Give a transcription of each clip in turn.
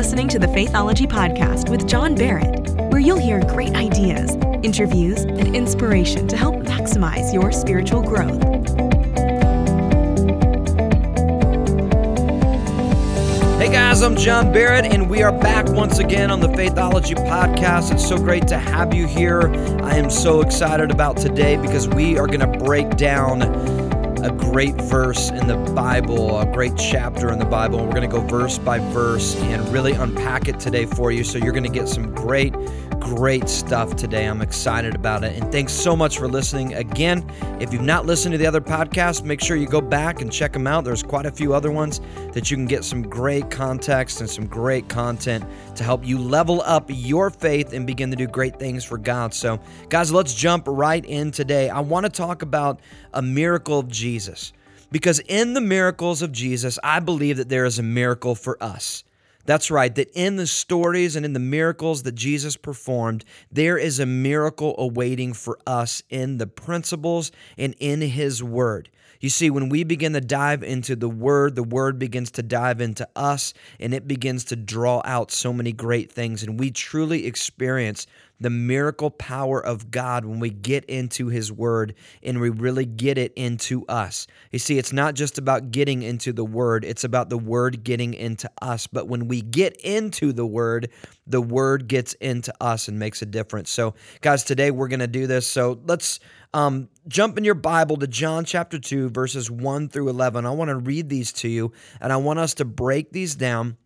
listening to the Faithology Podcast with John Barrett, where you'll hear great ideas, interviews, and inspiration to help maximize your spiritual growth. Hey guys, I'm John Barrett, and we are back once again on the Faithology Podcast. It's so great to have you here. I am so excited about today because we are going to break down a great verse the Bible, a great chapter in the Bible. We're going to go verse by verse and really unpack it today for you. So you're going to get some great, great stuff today. I'm excited about it. And thanks so much for listening again. If you've not listened to the other podcasts, make sure you go back and check them out. There's quite a few other ones that you can get some great context and some great content to help you level up your faith and begin to do great things for God. So, guys, let's jump right in today. I want to talk about a miracle of Jesus because in the miracles of Jesus, I believe that there is a miracle for us. That's right, that in the stories and in the miracles that Jesus performed, there is a miracle awaiting for us in the principles and in His Word. You see, when we begin to dive into the Word, the Word begins to dive into us and it begins to draw out so many great things. And we truly experience the miracle power of God when we get into His Word and we really get it into us. You see, it's not just about getting into the Word, it's about the Word getting into us. But when we get into the Word, the Word gets into us and makes a difference. So, guys, today we're going to do this. So, let's um, jump in your Bible to John chapter 2, verses 1 through 11. I want to read these to you, and I want us to break these down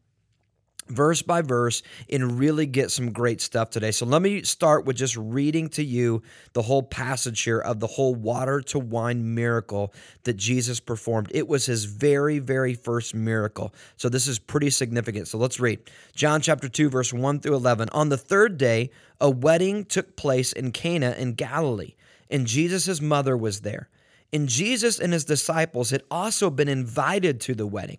verse by verse and really get some great stuff today. So let me start with just reading to you the whole passage here of the whole water to wine miracle that Jesus performed. It was his very, very first miracle. So this is pretty significant. So let's read John chapter 2, verse 1 through 11. On the third day, a wedding took place in Cana in Galilee, and Jesus' mother was there. And Jesus and his disciples had also been invited to the wedding.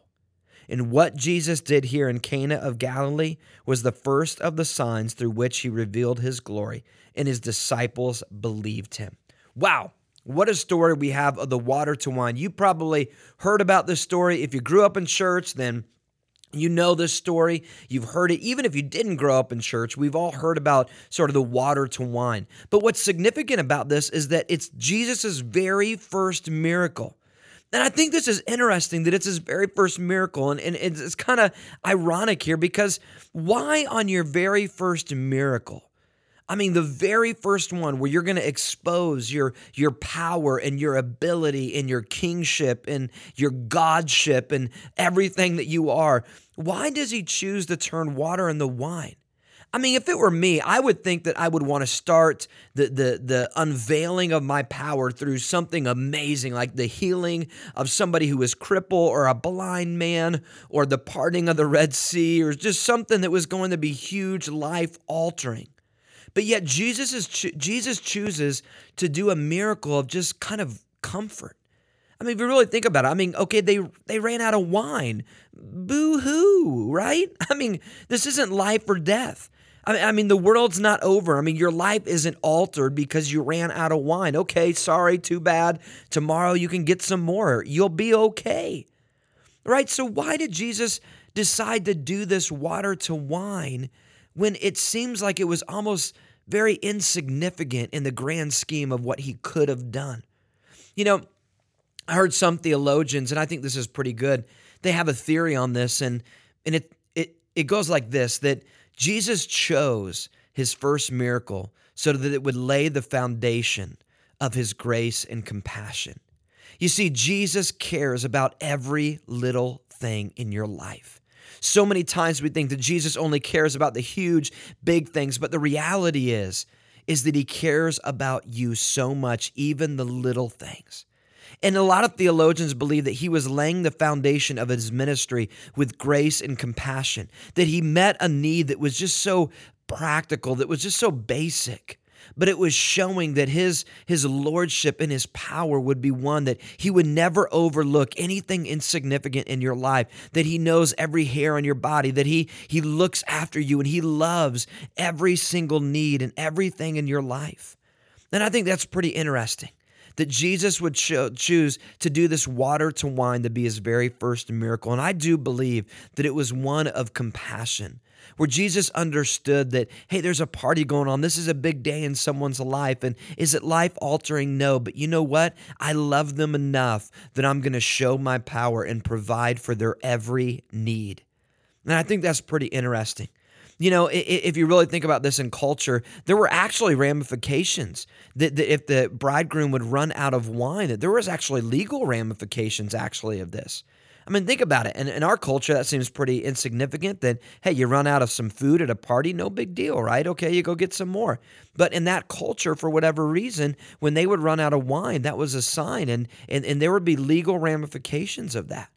And what Jesus did here in Cana of Galilee was the first of the signs through which he revealed his glory, and his disciples believed him. Wow. What a story we have of the water to wine. You probably heard about this story. If you grew up in church, then you know this story. You've heard it. Even if you didn't grow up in church, we've all heard about sort of the water to wine. But what's significant about this is that it's Jesus' very first miracle. And I think this is interesting that it's his very first miracle. And, and it's, it's kind of ironic here because why on your very first miracle? I mean, the very first one where you're going to expose your, your power and your ability and your kingship and your godship and everything that you are. Why does he choose to turn water into wine? I mean, if it were me, I would think that I would want to start the, the, the unveiling of my power through something amazing, like the healing of somebody who is crippled or a blind man or the parting of the Red Sea or just something that was going to be huge, life altering. But yet Jesus is Jesus chooses to do a miracle of just kind of comfort. I mean, if you really think about it, I mean, okay, they they ran out of wine. Boo hoo, right? I mean, this isn't life or death. I mean, the world's not over. I mean, your life isn't altered because you ran out of wine. Okay, sorry, too bad. Tomorrow you can get some more. You'll be okay. Right? So, why did Jesus decide to do this water to wine when it seems like it was almost very insignificant in the grand scheme of what he could have done? You know, I heard some theologians, and I think this is pretty good. They have a theory on this, and and it it it goes like this that Jesus chose his first miracle so that it would lay the foundation of his grace and compassion. You see, Jesus cares about every little thing in your life. So many times we think that Jesus only cares about the huge, big things, but the reality is, is that he cares about you so much, even the little things. And a lot of theologians believe that he was laying the foundation of his ministry with grace and compassion, that he met a need that was just so practical, that was just so basic but it was showing that his his lordship and his power would be one that he would never overlook anything insignificant in your life that he knows every hair on your body that he he looks after you and he loves every single need and everything in your life. And i think that's pretty interesting that Jesus would cho- choose to do this water to wine to be his very first miracle. And I do believe that it was one of compassion, where Jesus understood that, hey, there's a party going on. This is a big day in someone's life. And is it life altering? No. But you know what? I love them enough that I'm going to show my power and provide for their every need. And I think that's pretty interesting. You know, if you really think about this in culture, there were actually ramifications that, that if the bridegroom would run out of wine, that there was actually legal ramifications actually of this. I mean, think about it. In, in our culture, that seems pretty insignificant. That, hey, you run out of some food at a party, no big deal, right? Okay, you go get some more. But in that culture, for whatever reason, when they would run out of wine, that was a sign, and, and, and there would be legal ramifications of that.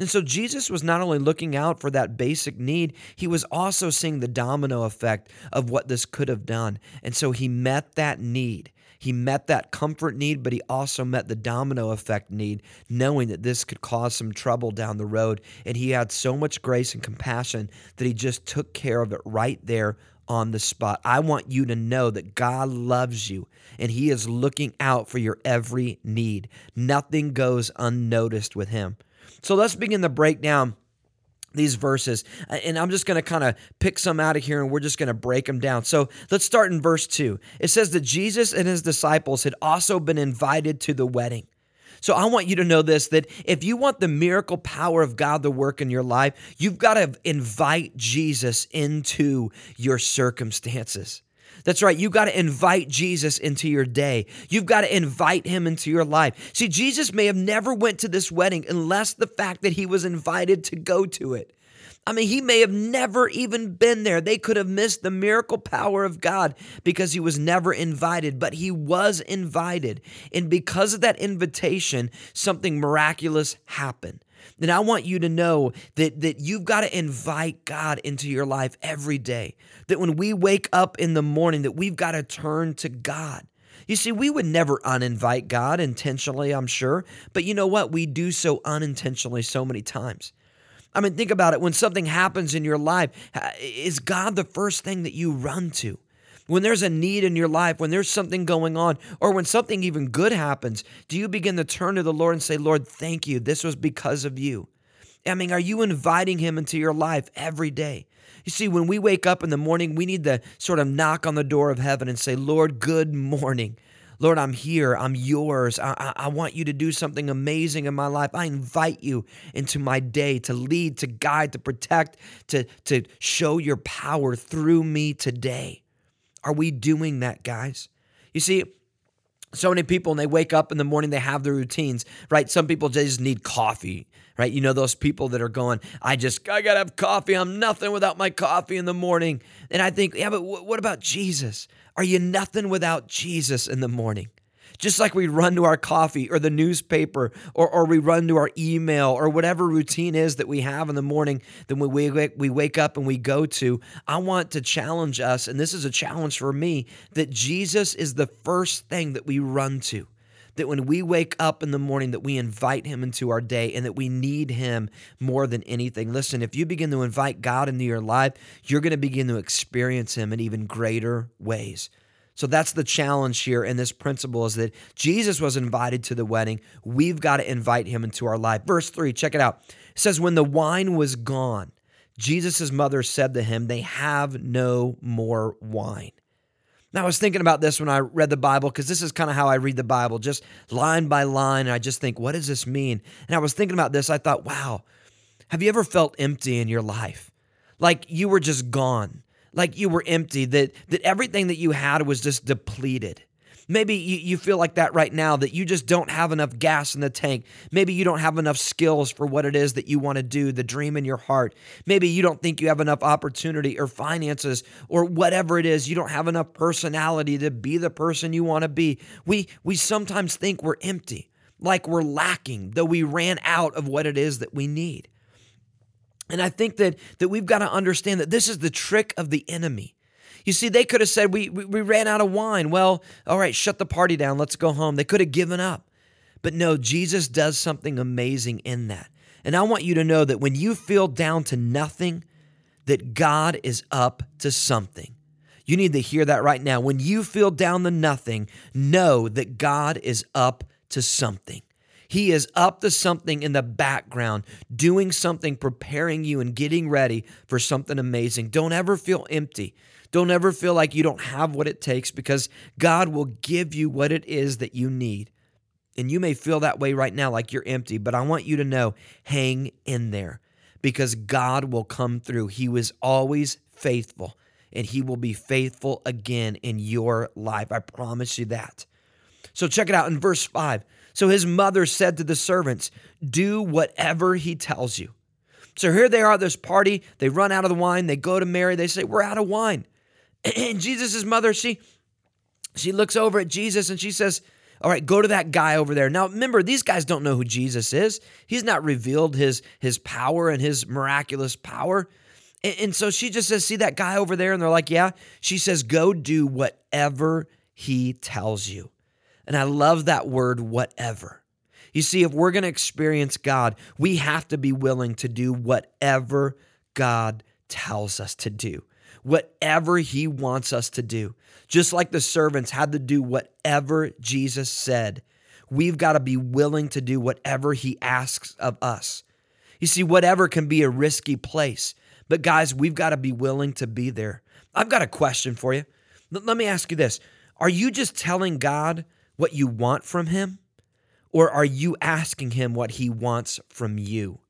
And so Jesus was not only looking out for that basic need, he was also seeing the domino effect of what this could have done. And so he met that need. He met that comfort need, but he also met the domino effect need, knowing that this could cause some trouble down the road. And he had so much grace and compassion that he just took care of it right there on the spot. I want you to know that God loves you and He is looking out for your every need. Nothing goes unnoticed with Him. So let's begin to break down these verses. And I'm just going to kind of pick some out of here and we're just going to break them down. So let's start in verse 2. It says that Jesus and his disciples had also been invited to the wedding. So I want you to know this that if you want the miracle power of God to work in your life, you've got to invite Jesus into your circumstances. That's right. You got to invite Jesus into your day. You've got to invite him into your life. See, Jesus may have never went to this wedding unless the fact that he was invited to go to it. I mean, he may have never even been there. They could have missed the miracle power of God because he was never invited, but he was invited. And because of that invitation, something miraculous happened. And I want you to know that, that you've got to invite God into your life every day. That when we wake up in the morning, that we've got to turn to God. You see, we would never uninvite God intentionally, I'm sure, but you know what? We do so unintentionally so many times. I mean, think about it. When something happens in your life, is God the first thing that you run to? When there's a need in your life, when there's something going on, or when something even good happens, do you begin to turn to the Lord and say, Lord, thank you. This was because of you. I mean, are you inviting Him into your life every day? You see, when we wake up in the morning, we need to sort of knock on the door of heaven and say, Lord, good morning. Lord, I'm here. I'm yours. I, I, I, want you to do something amazing in my life. I invite you into my day to lead, to guide, to protect, to, to show your power through me today. Are we doing that, guys? You see, so many people, and they wake up in the morning, they have their routines, right? Some people just need coffee, right? You know, those people that are going, I just, I gotta have coffee. I'm nothing without my coffee in the morning. And I think, yeah, but what about Jesus? Are you nothing without Jesus in the morning? Just like we run to our coffee or the newspaper or, or we run to our email or whatever routine is that we have in the morning, then we wake, we wake up and we go to. I want to challenge us, and this is a challenge for me, that Jesus is the first thing that we run to that when we wake up in the morning that we invite him into our day and that we need him more than anything listen if you begin to invite god into your life you're going to begin to experience him in even greater ways so that's the challenge here in this principle is that Jesus was invited to the wedding. We've got to invite him into our life. Verse 3, check it out. It says, When the wine was gone, Jesus' mother said to him, They have no more wine. Now, I was thinking about this when I read the Bible because this is kind of how I read the Bible, just line by line. And I just think, what does this mean? And I was thinking about this. I thought, wow, have you ever felt empty in your life? Like you were just gone like you were empty, that, that everything that you had was just depleted. Maybe you, you feel like that right now, that you just don't have enough gas in the tank. Maybe you don't have enough skills for what it is that you want to do, the dream in your heart. Maybe you don't think you have enough opportunity or finances or whatever it is. You don't have enough personality to be the person you want to be. We, we sometimes think we're empty, like we're lacking, though we ran out of what it is that we need. And I think that, that we've got to understand that this is the trick of the enemy. You see, they could have said, we, we, we ran out of wine. Well, all right, shut the party down. Let's go home. They could have given up. But no, Jesus does something amazing in that. And I want you to know that when you feel down to nothing, that God is up to something. You need to hear that right now. When you feel down to nothing, know that God is up to something. He is up to something in the background, doing something, preparing you and getting ready for something amazing. Don't ever feel empty. Don't ever feel like you don't have what it takes because God will give you what it is that you need. And you may feel that way right now, like you're empty, but I want you to know hang in there because God will come through. He was always faithful and He will be faithful again in your life. I promise you that. So check it out in verse 5. So his mother said to the servants, Do whatever he tells you. So here they are at this party. They run out of the wine. They go to Mary. They say, We're out of wine. And Jesus' mother, she she looks over at Jesus and she says, All right, go to that guy over there. Now remember, these guys don't know who Jesus is. He's not revealed his his power and his miraculous power. And, and so she just says, See that guy over there? And they're like, Yeah. She says, Go do whatever he tells you. And I love that word, whatever. You see, if we're going to experience God, we have to be willing to do whatever God tells us to do whatever he wants us to do. Just like the servants had to do whatever Jesus said, we've got to be willing to do whatever he asks of us. You see, whatever can be a risky place, but guys, we've got to be willing to be there. I've got a question for you. Let me ask you this Are you just telling God what you want from him? Or are you asking him what he wants from you?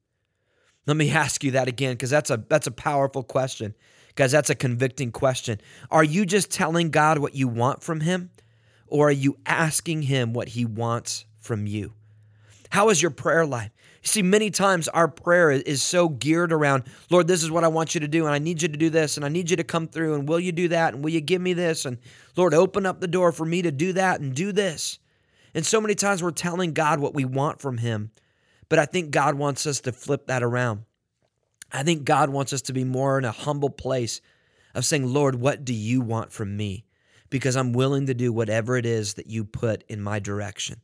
Let me ask you that again because that's a that's a powerful question. Guys, that's a convicting question. Are you just telling God what you want from Him, or are you asking Him what He wants from you? How is your prayer life? You see, many times our prayer is so geared around, Lord, this is what I want you to do, and I need you to do this, and I need you to come through, and will you do that, and will you give me this, and Lord, open up the door for me to do that and do this. And so many times we're telling God what we want from Him, but I think God wants us to flip that around. I think God wants us to be more in a humble place of saying, Lord, what do you want from me? Because I'm willing to do whatever it is that you put in my direction.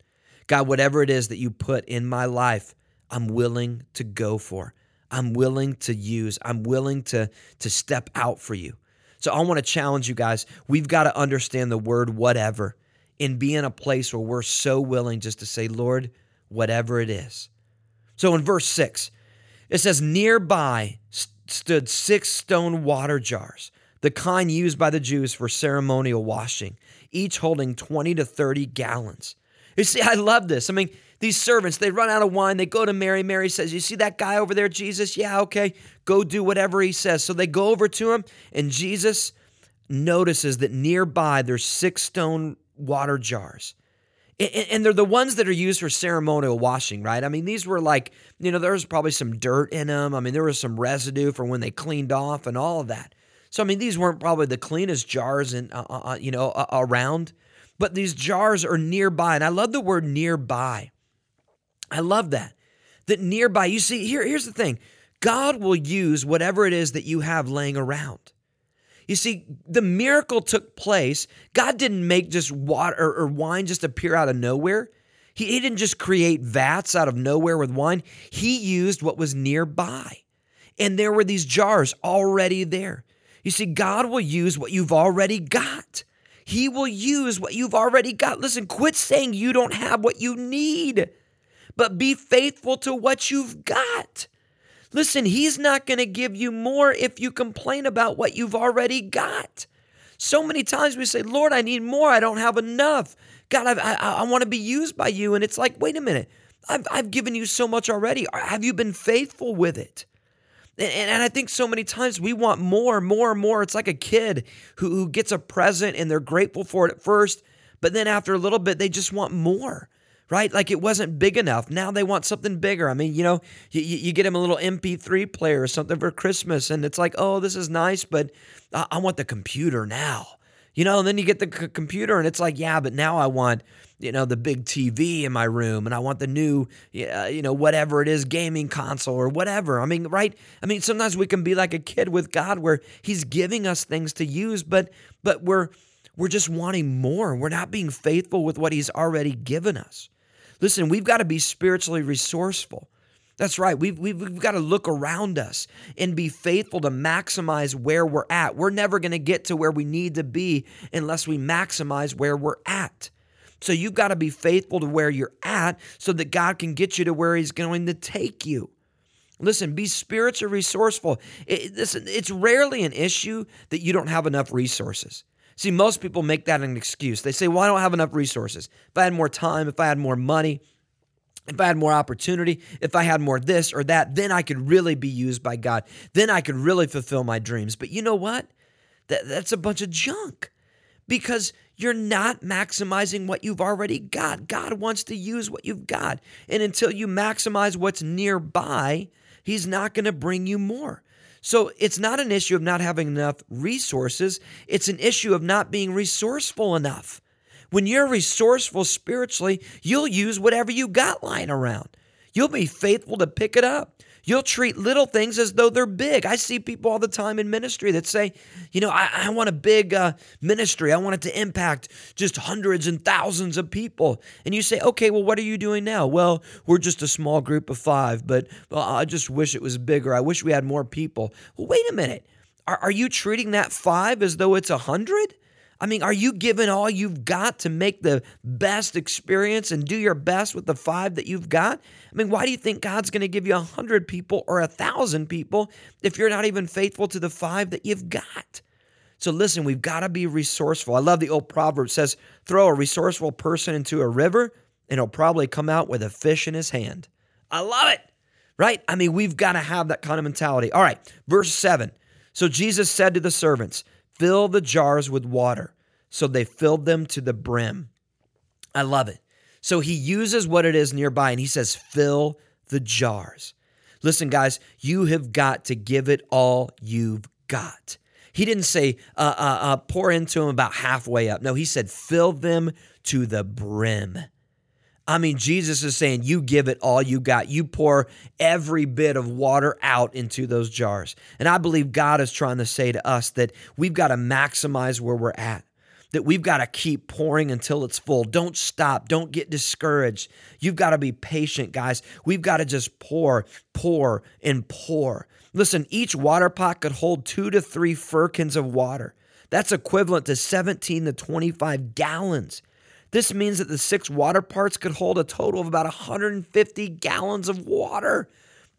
God, whatever it is that you put in my life, I'm willing to go for. I'm willing to use. I'm willing to, to step out for you. So I want to challenge you guys. We've got to understand the word whatever and be in a place where we're so willing just to say, Lord, whatever it is. So in verse 6, it says, Nearby stood six stone water jars, the kind used by the Jews for ceremonial washing, each holding 20 to 30 gallons. You see, I love this. I mean, these servants, they run out of wine. They go to Mary. Mary says, You see that guy over there, Jesus? Yeah, okay. Go do whatever he says. So they go over to him, and Jesus notices that nearby there's six stone water jars and they're the ones that are used for ceremonial washing, right? I mean, these were like, you know, there was probably some dirt in them. I mean, there was some residue for when they cleaned off and all of that. So, I mean, these weren't probably the cleanest jars in, uh, uh, uh you know, uh, around, but these jars are nearby. And I love the word nearby. I love that. That nearby, you see, here, here's the thing God will use whatever it is that you have laying around. You see, the miracle took place. God didn't make just water or, or wine just appear out of nowhere. He, he didn't just create vats out of nowhere with wine. He used what was nearby. And there were these jars already there. You see, God will use what you've already got. He will use what you've already got. Listen, quit saying you don't have what you need, but be faithful to what you've got. Listen, He's not going to give you more if you complain about what you've already got. So many times we say, Lord, I need more. I don't have enough. God, I, I, I want to be used by you. And it's like, wait a minute. I've, I've given you so much already. Have you been faithful with it? And, and I think so many times we want more, more, more. It's like a kid who, who gets a present and they're grateful for it at first, but then after a little bit, they just want more right? Like it wasn't big enough. Now they want something bigger. I mean, you know, you, you get them a little MP3 player or something for Christmas, and it's like, oh, this is nice, but I, I want the computer now. You know, and then you get the c- computer, and it's like, yeah, but now I want, you know, the big TV in my room, and I want the new, uh, you know, whatever it is, gaming console or whatever. I mean, right? I mean, sometimes we can be like a kid with God, where He's giving us things to use, but but we're we're just wanting more. We're not being faithful with what He's already given us. Listen, we've got to be spiritually resourceful. That's right. We've, we've, we've, got to look around us and be faithful to maximize where we're at. We're never going to get to where we need to be unless we maximize where we're at. So you've got to be faithful to where you're at so that God can get you to where He's going to take you. Listen, be spiritually resourceful. It, listen, it's rarely an issue that you don't have enough resources. See, most people make that an excuse. They say, well, I don't have enough resources. If I had more time, if I had more money, if I had more opportunity, if I had more this or that, then I could really be used by God. Then I could really fulfill my dreams. But you know what? That, that's a bunch of junk because you're not maximizing what you've already got. God wants to use what you've got. And until you maximize what's nearby, He's not going to bring you more. So it's not an issue of not having enough resources, it's an issue of not being resourceful enough. When you're resourceful spiritually, you'll use whatever you got lying around. You'll be faithful to pick it up. You'll treat little things as though they're big. I see people all the time in ministry that say, you know, I, I want a big uh, ministry. I want it to impact just hundreds and thousands of people. And you say, okay, well, what are you doing now? Well, we're just a small group of five, but well, I just wish it was bigger. I wish we had more people. Well, wait a minute. Are, are you treating that five as though it's a hundred? I mean, are you giving all you've got to make the best experience and do your best with the five that you've got? I mean, why do you think God's going to give you a hundred people or a thousand people if you're not even faithful to the five that you've got? So listen, we've got to be resourceful. I love the old proverb says, throw a resourceful person into a river and he'll probably come out with a fish in his hand. I love it. Right? I mean, we've got to have that kind of mentality. All right, verse 7. So Jesus said to the servants, Fill the jars with water. So they filled them to the brim. I love it. So he uses what it is nearby and he says, Fill the jars. Listen, guys, you have got to give it all you've got. He didn't say uh, uh, uh, pour into them about halfway up. No, he said fill them to the brim. I mean, Jesus is saying, you give it all you got. You pour every bit of water out into those jars. And I believe God is trying to say to us that we've got to maximize where we're at, that we've got to keep pouring until it's full. Don't stop. Don't get discouraged. You've got to be patient, guys. We've got to just pour, pour, and pour. Listen, each water pot could hold two to three firkins of water. That's equivalent to 17 to 25 gallons. This means that the six water parts could hold a total of about 150 gallons of water.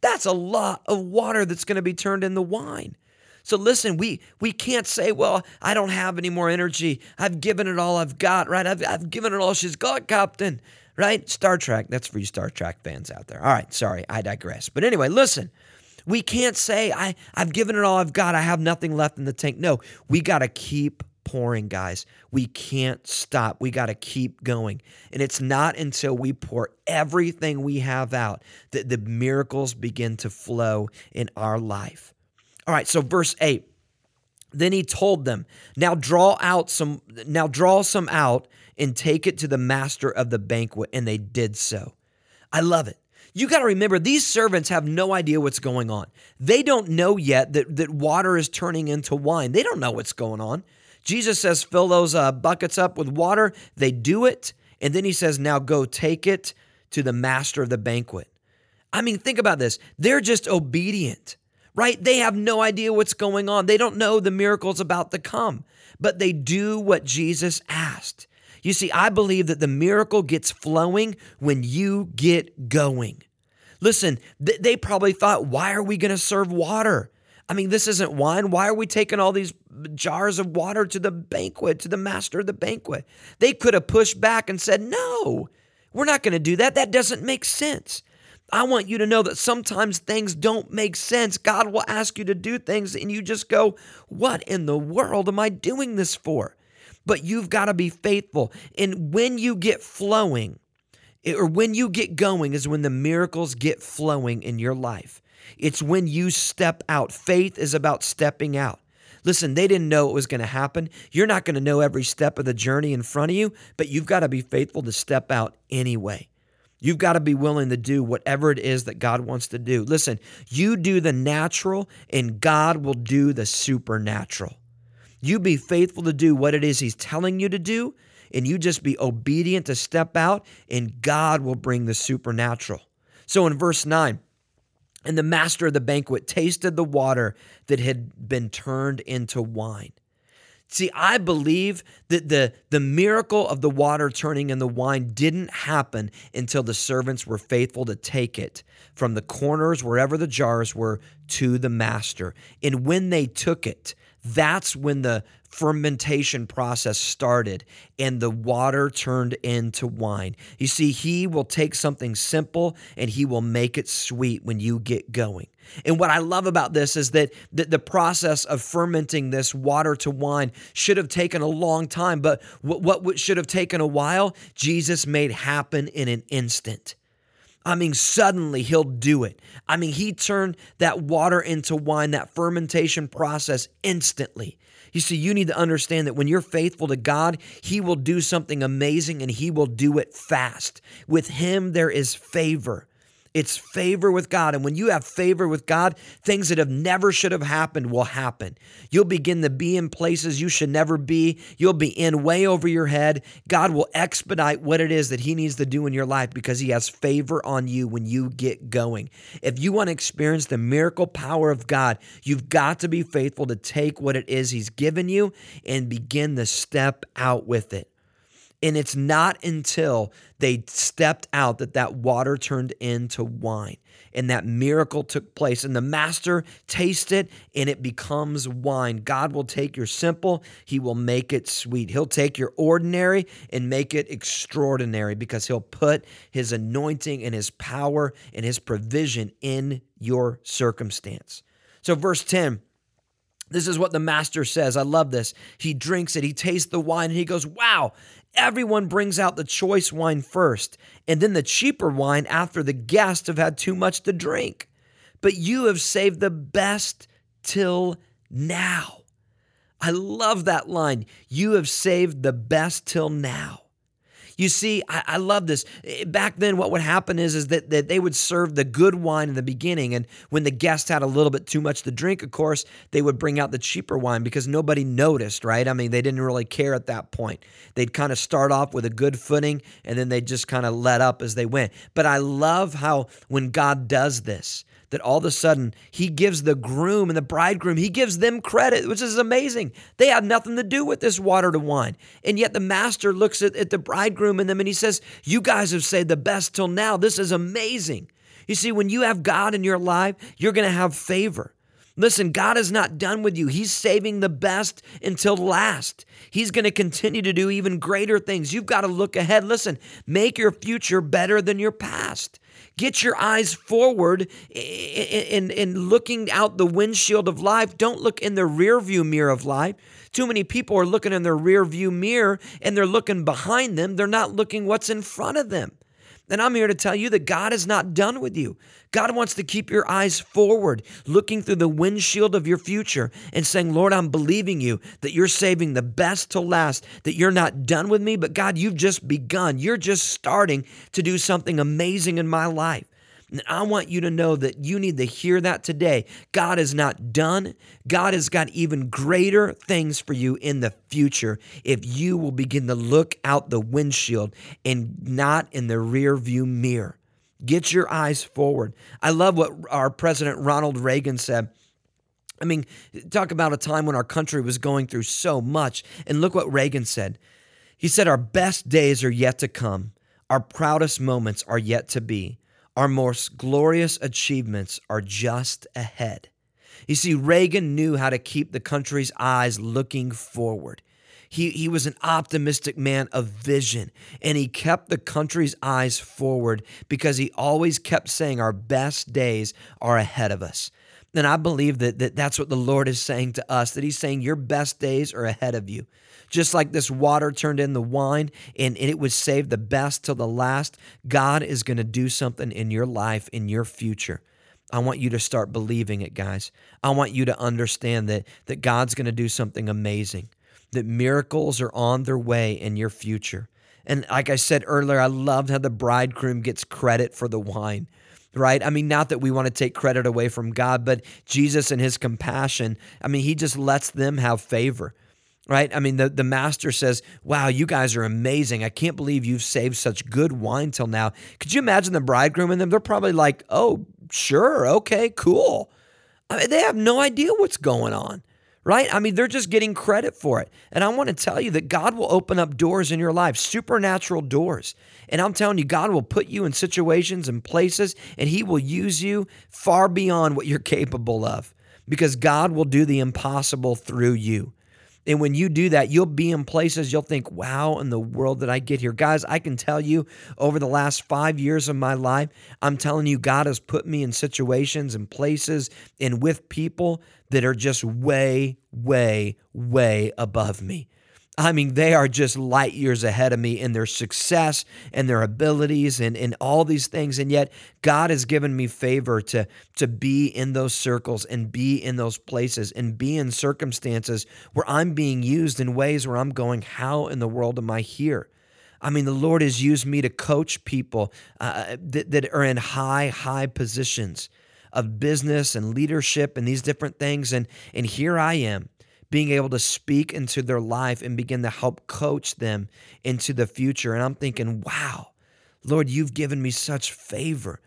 That's a lot of water that's going to be turned into wine. So listen, we we can't say, well, I don't have any more energy. I've given it all I've got, right? I've, I've given it all she's got, Captain, right? Star Trek. That's for you Star Trek fans out there. All right, sorry, I digress. But anyway, listen. We can't say I, I've given it all I've got. I have nothing left in the tank. No, we got to keep pouring, guys. We can't stop. We got to keep going. And it's not until we pour everything we have out that the miracles begin to flow in our life. All right, so verse 8. Then he told them, "Now draw out some now draw some out and take it to the master of the banquet." And they did so. I love it. You got to remember, these servants have no idea what's going on. They don't know yet that, that water is turning into wine. They don't know what's going on. Jesus says, fill those uh, buckets up with water. They do it. And then he says, now go take it to the master of the banquet. I mean, think about this. They're just obedient, right? They have no idea what's going on. They don't know the miracle's about to come, but they do what Jesus asked. You see, I believe that the miracle gets flowing when you get going. Listen, they probably thought, why are we going to serve water? I mean, this isn't wine. Why are we taking all these jars of water to the banquet, to the master of the banquet? They could have pushed back and said, No, we're not going to do that. That doesn't make sense. I want you to know that sometimes things don't make sense. God will ask you to do things and you just go, What in the world am I doing this for? But you've got to be faithful. And when you get flowing, or when you get going, is when the miracles get flowing in your life. It's when you step out. Faith is about stepping out. Listen, they didn't know it was going to happen. You're not going to know every step of the journey in front of you, but you've got to be faithful to step out anyway. You've got to be willing to do whatever it is that God wants to do. Listen, you do the natural, and God will do the supernatural. You be faithful to do what it is He's telling you to do, and you just be obedient to step out, and God will bring the supernatural. So in verse 9, and the master of the banquet tasted the water that had been turned into wine. See, I believe that the, the miracle of the water turning into wine didn't happen until the servants were faithful to take it from the corners, wherever the jars were, to the master. And when they took it, that's when the fermentation process started and the water turned into wine. You see, he will take something simple and he will make it sweet when you get going. And what I love about this is that the, process of fermenting this water to wine should have taken a long time, but what, should have taken a while, Jesus made happen in an instant. I mean, suddenly he'll do it. I mean, he turned that water into wine, that fermentation process instantly. You see, you need to understand that when you're faithful to God, He will do something amazing and He will do it fast. With Him, there is favor. It's favor with God. And when you have favor with God, things that have never should have happened will happen. You'll begin to be in places you should never be. You'll be in way over your head. God will expedite what it is that He needs to do in your life because He has favor on you when you get going. If you want to experience the miracle power of God, you've got to be faithful to take what it is He's given you and begin to step out with it. And it's not until they stepped out that that water turned into wine and that miracle took place. And the master tastes it and it becomes wine. God will take your simple, He will make it sweet. He'll take your ordinary and make it extraordinary because He'll put His anointing and His power and His provision in your circumstance. So, verse 10 this is what the master says. I love this. He drinks it, he tastes the wine, and he goes, Wow, everyone brings out the choice wine first, and then the cheaper wine after the guests have had too much to drink. But you have saved the best till now. I love that line. You have saved the best till now. You see, I, I, love this. Eh, back then, what would happen is, is that, that they would serve the good wine in the beginning. And when the guest had a little bit too much to drink, of course, they would bring out the cheaper wine because nobody noticed, right? I mean, they didn't really care at that point. They'd kind of start off with a good footing and then they'd just kind of let up as they went. But I love how when God does this, that all of a sudden he gives the groom and the bridegroom, he gives them credit, which is amazing. They had nothing to do with this water to wine. And yet the master looks at, at the bridegroom and them and he says, You guys have saved the best till now. This is amazing. You see, when you have God in your life, you're going to have favor. Listen, God is not done with you. He's saving the best until last. He's going to continue to do even greater things. You've got to look ahead. Listen, make your future better than your past. Get your eyes forward in looking out the windshield of life. Don't look in the rear view mirror of life. Too many people are looking in their rear view mirror and they're looking behind them. They're not looking what's in front of them. And I'm here to tell you that God is not done with you. God wants to keep your eyes forward, looking through the windshield of your future and saying, Lord, I'm believing you that you're saving the best to last, that you're not done with me, but God, you've just begun. You're just starting to do something amazing in my life. And I want you to know that you need to hear that today. God is not done. God has got even greater things for you in the future if you will begin to look out the windshield and not in the rear view mirror. Get your eyes forward. I love what our President Ronald Reagan said. I mean, talk about a time when our country was going through so much. And look what Reagan said. He said, Our best days are yet to come, our proudest moments are yet to be. Our most glorious achievements are just ahead. You see, Reagan knew how to keep the country's eyes looking forward. He, he was an optimistic man of vision, and he kept the country's eyes forward because he always kept saying, Our best days are ahead of us. And I believe that, that that's what the Lord is saying to us, that He's saying, Your best days are ahead of you. Just like this water turned in the wine and, it would save the best till the last, God is going to do something in your life, in your future. I want you to start believing it, guys. I want you to understand that, that God's going to do something amazing, that miracles are on their way in your future. And like I said earlier, I loved how the bridegroom gets credit for the wine right? I mean, not that we want to take credit away from God, but Jesus and his compassion, I mean, he just lets them have favor right? I mean, the, the master says, Wow, you guys are amazing. I can't believe you've saved such good wine till now. Could you imagine the bridegroom and them? They're probably like, Oh, sure, okay, cool. I mean, they have no idea what's going on, right? I mean, they're just getting credit for it. And I want to tell you that God will open up doors in your life, supernatural doors. And I'm telling you, God will put you in situations and places, and He will use you far beyond what you're capable of because God will do the impossible through you. And when you do that, you'll be in places you'll think, wow, in the world that I get here. Guys, I can tell you over the last five years of my life, I'm telling you, God has put me in situations and places and with people that are just way, way, way above me. I mean, they are just light years ahead of me in their success and their abilities and, and all these things. And yet, God has given me favor to, to be in those circles and be in those places and be in circumstances where I'm being used in ways where I'm going, How in the world am I here? I mean, the Lord has used me to coach people uh, that, that are in high, high positions of business and leadership and these different things. And, and here I am being able to speak into their life and begin to help coach them into the future. And I'm thinking, wow, Lord, you've given me such favor.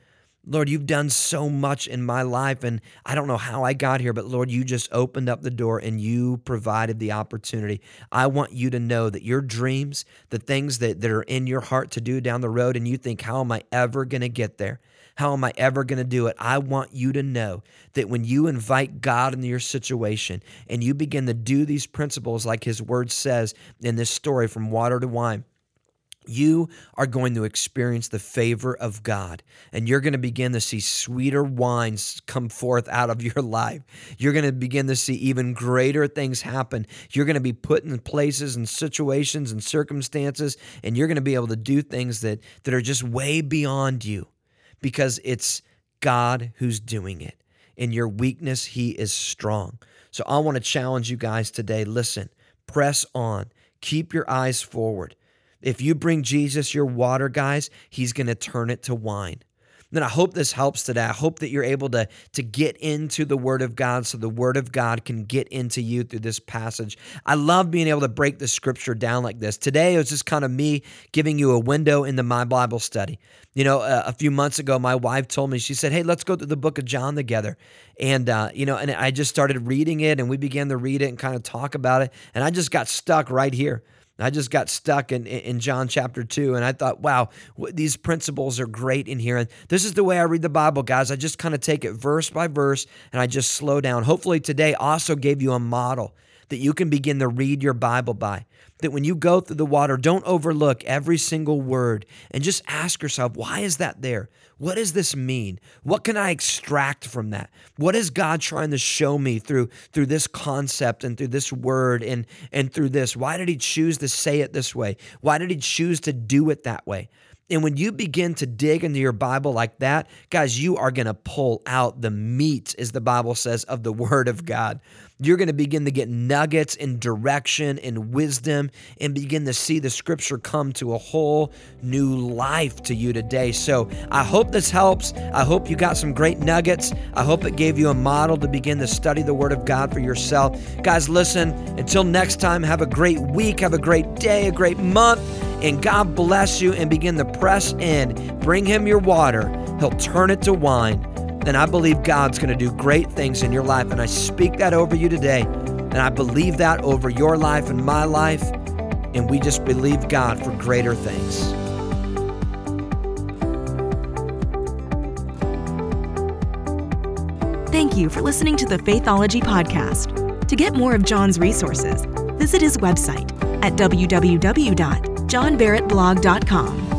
Lord, you've done so much in my life, and I don't know how I got here, but Lord, you just opened up the door and you provided the opportunity. I want you to know that your dreams, the things that, that are in your heart to do down the road, and you think, how am I ever going to get there? How am I ever going to do it? I want you to know that when you invite God into your situation and you begin to do these principles, like His Word says in this story from water to wine, you are going to experience the favor of God and you're going to begin to see sweeter wines come forth out of your life. You're going to begin to see even greater things happen. You're going to be put in places and situations and circumstances and you're going to be able to do things that that are just way beyond you because it's God who's doing it. In your weakness, He is strong. So I want to challenge you guys today listen, press on, keep your eyes forward. If you bring Jesus your water, guys, He's going to turn it to wine then I hope this helps today. I hope that you're able to, to get into the Word of God so the Word of God can get into you through this passage. I love being able to break the scripture down like this. Today, it was just kind of me giving you a window into my Bible study. You know, uh, a few months ago, my wife told me, she said, Hey, let's go through the book of John together. And, uh, you know, and I just started reading it and we began to read it and kind of talk about it. And I just got stuck right here. I just got stuck in, in John chapter 2, and I thought, wow, these principles are great in here. And this is the way I read the Bible, guys. I just kind of take it verse by verse and I just slow down. Hopefully, today also gave you a model that you can begin to read your Bible by. That when you go through the water, don't overlook every single word and just ask yourself, why is that there? What does this mean? What can I extract from that? What is God trying to show me through through this concept and through this word and and through this? Why did he choose to say it this way? Why did he choose to do it that way? And when you begin to dig into your Bible like that, guys, you are going to pull out the meat, as the Bible says, of the Word of God. You're going to begin to get nuggets and direction and wisdom and begin to see the scripture come to a whole new life to you today. So I hope this helps. I hope you got some great nuggets. I hope it gave you a model to begin to study the Word of God for yourself. Guys, listen, until next time, have a great week, have a great day, a great month and God bless you and begin to press in. Bring Him your water, He'll turn it to wine. And I believe God's going to do great things in your life. And I speak that over you today. And I believe that over your life and my life. And we just believe God for greater things. Thank you for listening to the Faithology Podcast. To get more of John's resources, visit his website at www.johnbarrettblog.com.